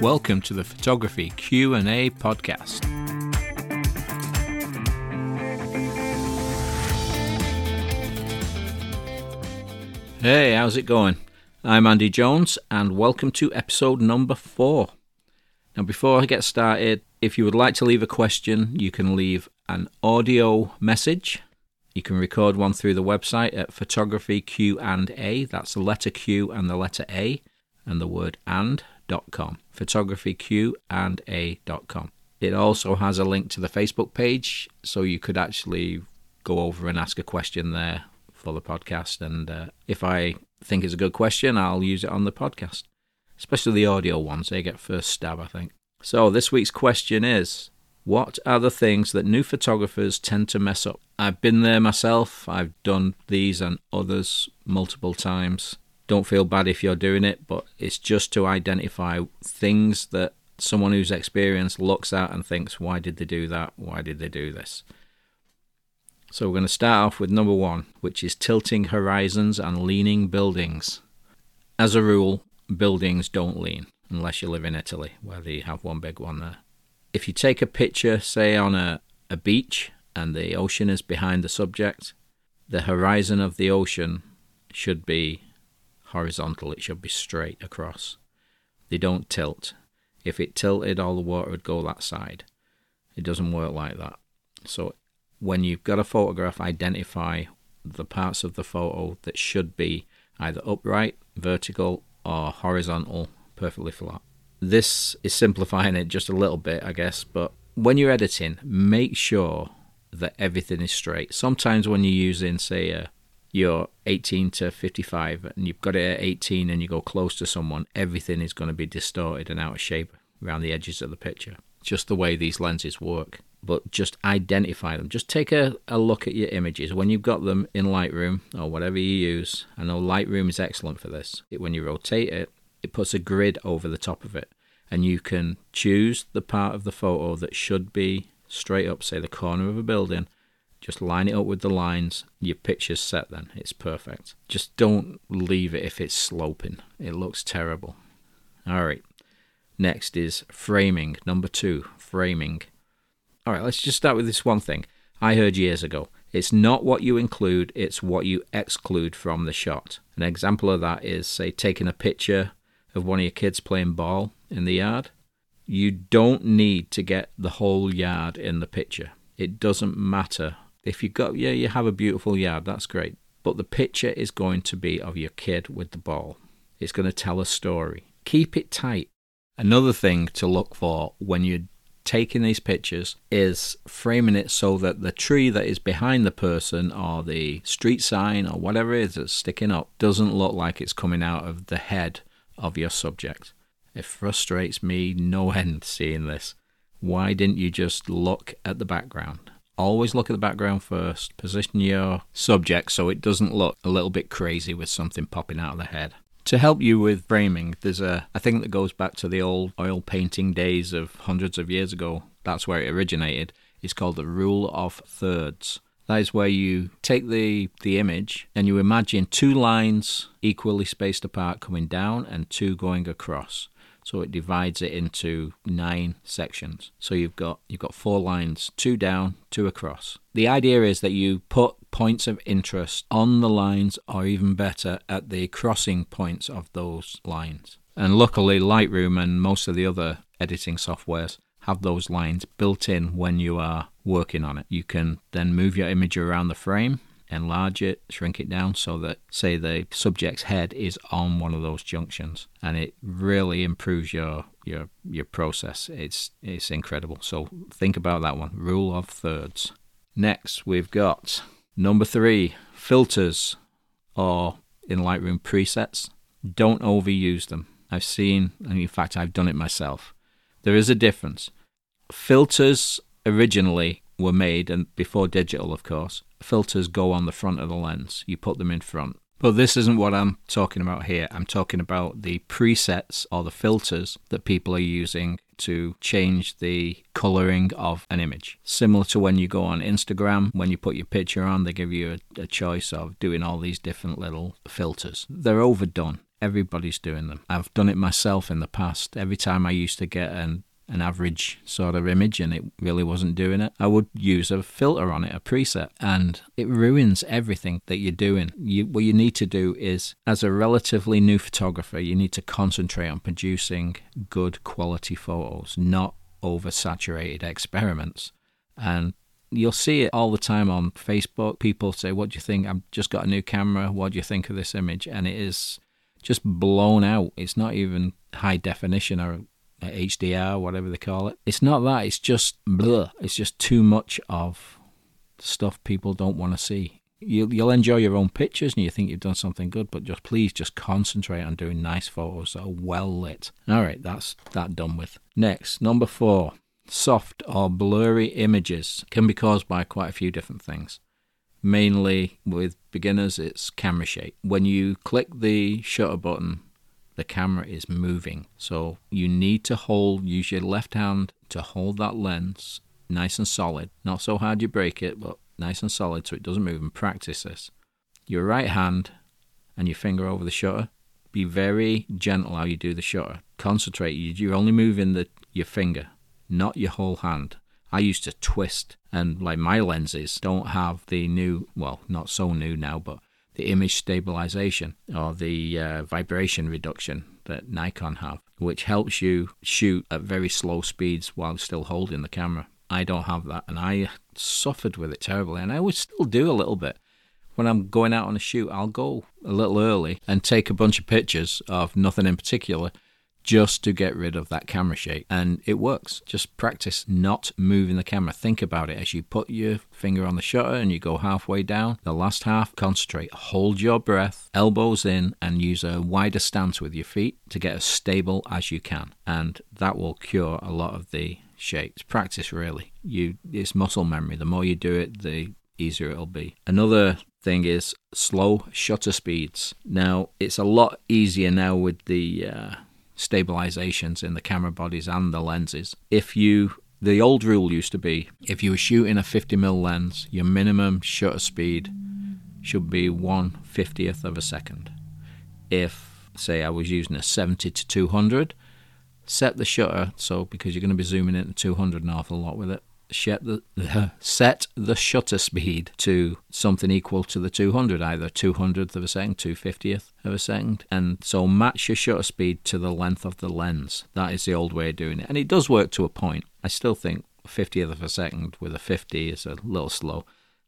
Welcome to the Photography Q&A podcast. Hey, how's it going? I'm Andy Jones and welcome to episode number 4. Now before I get started, if you would like to leave a question, you can leave an audio message. You can record one through the website at photography Q and A. That's the letter Q and the letter A and the word and.com. Photography Q and A.com. It also has a link to the Facebook page, so you could actually go over and ask a question there for the podcast. And uh, if I think it's a good question, I'll use it on the podcast, especially the audio ones. They get first stab, I think. So this week's question is What are the things that new photographers tend to mess up? I've been there myself, I've done these and others multiple times. Don't feel bad if you're doing it, but it's just to identify things that someone who's experienced looks at and thinks, why did they do that? Why did they do this? So we're going to start off with number one, which is tilting horizons and leaning buildings. As a rule, buildings don't lean unless you live in Italy, where they have one big one there. If you take a picture, say on a, a beach, and the ocean is behind the subject, the horizon of the ocean should be horizontal, it should be straight across. They don't tilt. If it tilted, all the water would go that side. It doesn't work like that. So when you've got a photograph, identify the parts of the photo that should be either upright, vertical, or horizontal, perfectly flat. This is simplifying it just a little bit, I guess, but when you're editing, make sure that everything is straight. Sometimes when you're using, say, a you're 18 to 55 and you've got it at 18 and you go close to someone, everything is going to be distorted and out of shape around the edges of the picture. Just the way these lenses work. But just identify them. Just take a, a look at your images. When you've got them in Lightroom or whatever you use, I know Lightroom is excellent for this. It, when you rotate it, it puts a grid over the top of it. And you can choose the part of the photo that should be straight up, say the corner of a building, just line it up with the lines. Your picture's set then. It's perfect. Just don't leave it if it's sloping. It looks terrible. All right. Next is framing. Number two, framing. All right, let's just start with this one thing. I heard years ago it's not what you include, it's what you exclude from the shot. An example of that is, say, taking a picture of one of your kids playing ball in the yard. You don't need to get the whole yard in the picture. It doesn't matter if you got yeah, you have a beautiful yard, that's great. But the picture is going to be of your kid with the ball. It's going to tell a story. Keep it tight. Another thing to look for when you're taking these pictures is framing it so that the tree that is behind the person or the street sign or whatever it is that's sticking up doesn't look like it's coming out of the head of your subject. It frustrates me no end seeing this. Why didn't you just look at the background? Always look at the background first. Position your subject so it doesn't look a little bit crazy with something popping out of the head. To help you with framing, there's a, a thing that goes back to the old oil painting days of hundreds of years ago. That's where it originated. It's called the rule of thirds. That is where you take the, the image and you imagine two lines equally spaced apart coming down and two going across. So it divides it into nine sections. So you've got you've got four lines, two down, two across. The idea is that you put points of interest on the lines or even better at the crossing points of those lines. And luckily Lightroom and most of the other editing softwares have those lines built in when you are working on it. You can then move your image around the frame enlarge it, shrink it down so that, say, the subject's head is on one of those junctions, and it really improves your your your process. It's it's incredible. So think about that one. Rule of thirds. Next, we've got number three: filters, or in Lightroom presets. Don't overuse them. I've seen, and in fact, I've done it myself. There is a difference. Filters originally were made, and before digital, of course, filters go on the front of the lens. You put them in front. But this isn't what I'm talking about here. I'm talking about the presets or the filters that people are using to change the coloring of an image. Similar to when you go on Instagram, when you put your picture on, they give you a, a choice of doing all these different little filters. They're overdone. Everybody's doing them. I've done it myself in the past. Every time I used to get an an average sort of image and it really wasn't doing it, I would use a filter on it, a preset, and it ruins everything that you're doing. You, what you need to do is, as a relatively new photographer, you need to concentrate on producing good quality photos, not oversaturated experiments. And you'll see it all the time on Facebook. People say, What do you think? I've just got a new camera. What do you think of this image? And it is just blown out. It's not even high definition or HDR, whatever they call it. It's not that. It's just blah. It's just too much of stuff people don't want to see. You'll, you'll enjoy your own pictures and you think you've done something good, but just please just concentrate on doing nice photos that are well lit. All right, that's that done with. Next, number four, soft or blurry images can be caused by quite a few different things. Mainly with beginners, it's camera shake. When you click the shutter button the camera is moving. So you need to hold, use your left hand to hold that lens nice and solid. Not so hard you break it, but nice and solid so it doesn't move and practice this. Your right hand and your finger over the shutter. Be very gentle how you do the shutter. Concentrate. You're only moving the, your finger, not your whole hand. I used to twist, and like my lenses don't have the new, well, not so new now, but the image stabilization or the uh, vibration reduction that Nikon have, which helps you shoot at very slow speeds while still holding the camera. I don't have that, and I suffered with it terribly, and I would still do a little bit. When I'm going out on a shoot, I'll go a little early and take a bunch of pictures of nothing in particular just to get rid of that camera shake. And it works. Just practice not moving the camera. Think about it as you put your finger on the shutter and you go halfway down. The last half, concentrate. Hold your breath, elbows in, and use a wider stance with your feet to get as stable as you can. And that will cure a lot of the shakes. Practice really. You it's muscle memory. The more you do it, the easier it'll be. Another thing is slow shutter speeds. Now, it's a lot easier now with the uh, stabilizations in the camera bodies and the lenses. If you the old rule used to be if you were shooting a 50mm lens, your minimum shutter speed should be 1 50th of a second. If, say, I was using a 70 to 200, set the shutter so because you're going to be zooming in into 200 an awful lot with it, set the, set the shutter speed to something equal to the 200, either 200th of a second, 250th of a second. And so match your shutter speed to the length of the lens. That is the old way of doing it. And it does work to a point. I still think 50th of a second with a 50 is a little slow.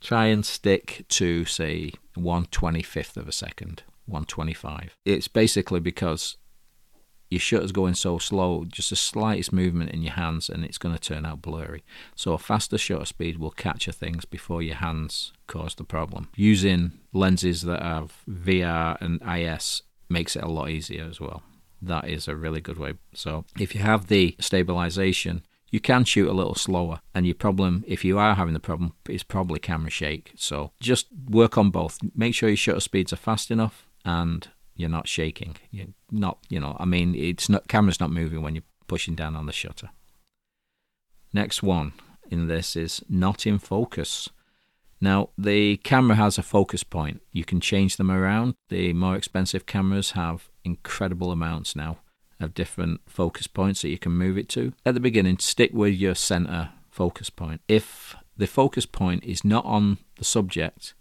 Try and stick to, say, 125th of a second, 125. It's basically because your shutter's going so slow, just the slightest movement in your hands and it's going to turn out blurry. So a faster shutter speed will capture things before your hands cause the problem. Using lenses that have VR and IS makes it a lot easier as well. That is a really good way. So if you have the stabilization, you can shoot a little slower and your problem if you are having the problem is probably camera shake so just work on both make sure your shutter speeds are fast enough and you're not shaking. You're not, you know, I mean, it's not camera's not moving when you're pushing down on the shutter. Next one in this is not in focus. Now, the camera has a focus point. You can change them around. The more expensive cameras have incredible amounts now of different focus points that you can move it to. At the beginning, stick with your center focus point. If the focus point is not on the subject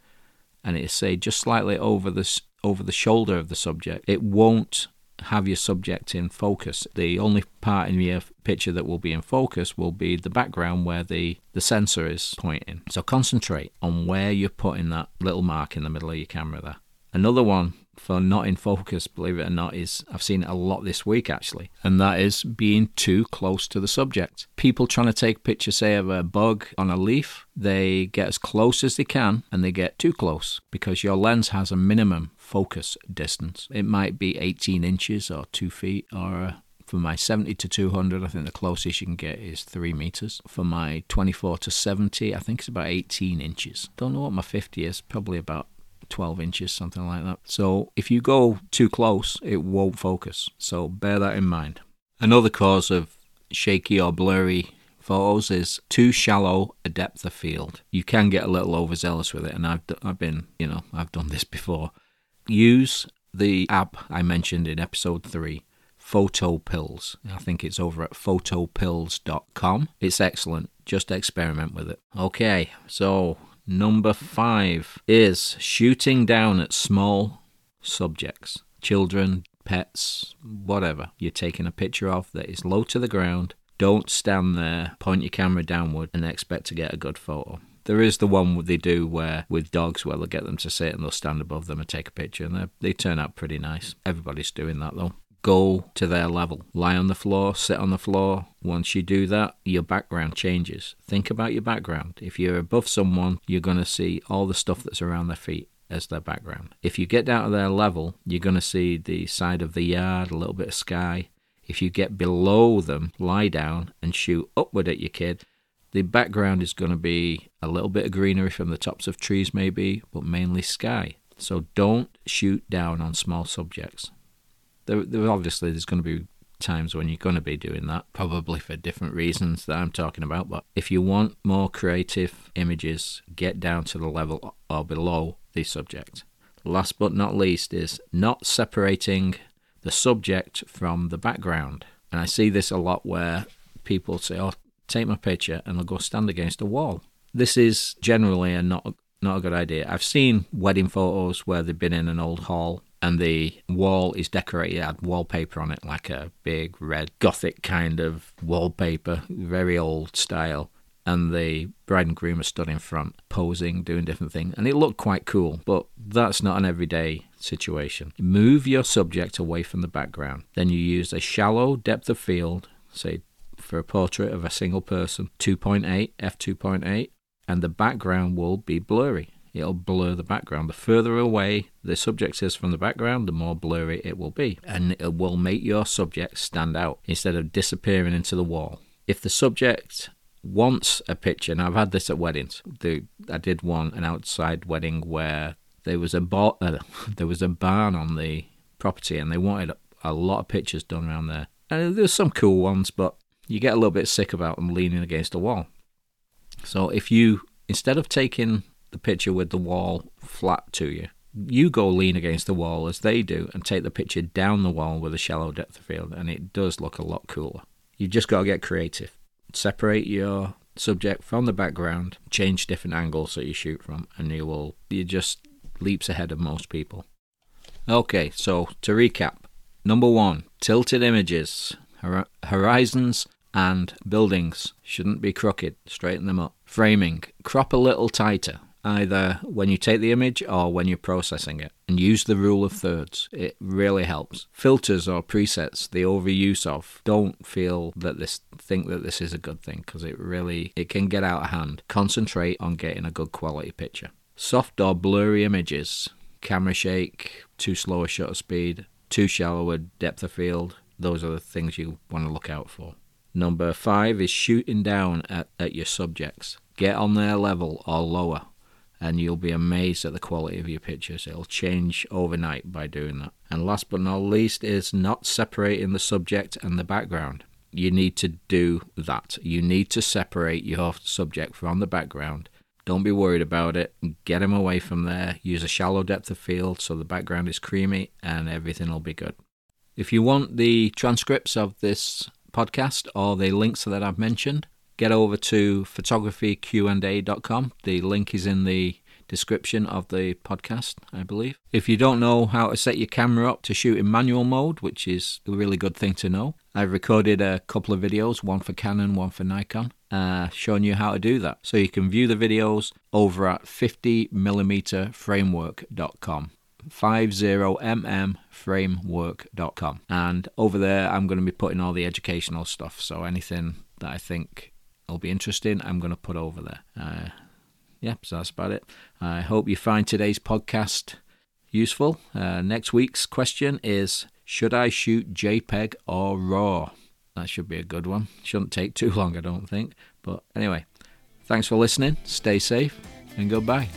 and it is, say, just slightly over the over the shoulder of the subject, it won't have your subject in focus. The only part in your picture that will be in focus will be the background where the, the sensor is pointing. So concentrate on where you're putting that little mark in the middle of your camera there. Another one for not in focus, believe it or not, is I've seen it a lot this week actually, and that is being too close to the subject. People trying to take pictures, say, of a bug on a leaf, they get as close as they can and they get too close because your lens has a minimum focus distance. It might be 18 inches or 2 feet or uh, for my 70 to 200, I think the closest you can get is 3 meters. For my 24 to 70, I think it's about 18 inches. Don't know what my 50 is, probably about 12 inches, something like that. So if you go too close, it won't focus. So bear that in mind. Another cause of shaky or blurry photos is too shallow a depth of field. You can get a little overzealous with it, and I've I've been you know I've done this before. Use the app I mentioned in episode 3, Photo Pills. I think it's over at photopills.com. It's excellent. Just experiment with it. Okay, so number five is shooting down at small subjects, children, pets, whatever you're taking a picture of that is low to the ground. Don't stand there, point your camera downward, and expect to get a good photo. There is the one they do where with dogs where they'll get them to sit and they'll stand above them and take a picture, and they turn out pretty nice. Everybody's doing that though go to their level. Lie on the floor, sit on the floor. Once you do that, your background changes. Think about your background. If you're above someone, you're going to see all the stuff that's around their feet as their background. If you get down to their level, you're going to see the side of the yard, a little bit of sky. If you get below them, lie down and shoot upward at your kid, the background is going to be a little bit of greenery from the tops of trees, maybe, but mainly sky. So don't shoot down on small subjects there, there obviously there's going to be times when you're going to be doing that, probably for different reasons that I'm talking about. But if you want more creative images, get down to the level or below the subject. Last but not least is not separating the subject from the background. And I see this a lot where people say, "Oh, take my picture," and they'll go stand against a wall. This is generally a not not a good idea. I've seen wedding photos where they've been in an old hall and the wall is decorated, had wallpaper on it, like a big red gothic kind of wallpaper, very old style. And the bride and groom are stood in front, posing, doing different things, and it looked quite cool. But that's not an everyday situation. Move your subject away from the background. Then you use a shallow depth of field, say for a portrait of a single person, 2.8 f2.8, and the background will be blurry it'll blur the background. The further away the subject is from the background, the more blurry it will be. And it will make your subject stand out instead of disappearing into the wall. If the subject wants a picture, and I've had this at weddings, the, I did one, an outside wedding where there was a uh, there was a barn on the property and they wanted a lot of pictures done around there. And there's some cool ones, but you get a little bit sick about them leaning against a wall. So if you, instead of taking the picture with the wall flat to you. You go lean against the wall as they do and take the picture down the wall with a shallow depth of field, and it does look a lot cooler. You've just got to get creative. Separate your subject from the background, change different angles that you shoot from, and you will you just leaps ahead of most people. Okay, so to recap, number one, tilted images, horizons and buildings shouldn't be crooked. Straighten them up. Framing, crop a little tighter either when you take the image or when you're processing it. And use the rule of thirds. It really helps. Filters or presets, the overuse of, don't feel that this think that this is a good thing because it really it can get out of hand. Concentrate on getting a good quality picture. Soft or blurry images, camera shake, too slow a shutter speed, too shallow a depth of field. Those are the things you want to look out for. Number five is shooting down at, at your subjects. Get on their level or lower and you'll be amazed at the quality of your pictures. It'll change overnight by doing that. And last but not least is not separating the subject and the background. You need to do that. You need to separate your subject from the background. Don't be worried about it. Get them away from there. Use a shallow depth of field so the background is creamy and everything will be good. If you want the transcripts of this podcast or the links that I've mentioned, get over to photographyqa.com. The link is in the description of the podcast, I believe. If you don't know how to set your camera up to shoot in manual mode, which is a really good thing to know, I've recorded a couple of videos, one for Canon, one for Nikon, uh, showing you how to do that. So you can view the videos over at 50mmframework.com. 50mmframework.com. And over there, I'm going to be putting all the educational stuff. So anything that I think will be interesting, I'm going to put over there. Uh, yeah, so that's about it. I hope you find today's podcast useful. Uh, next week's question is Should I shoot JPEG or RAW? That should be a good one. Shouldn't take too long, I don't think. But anyway, thanks for listening. Stay safe and goodbye.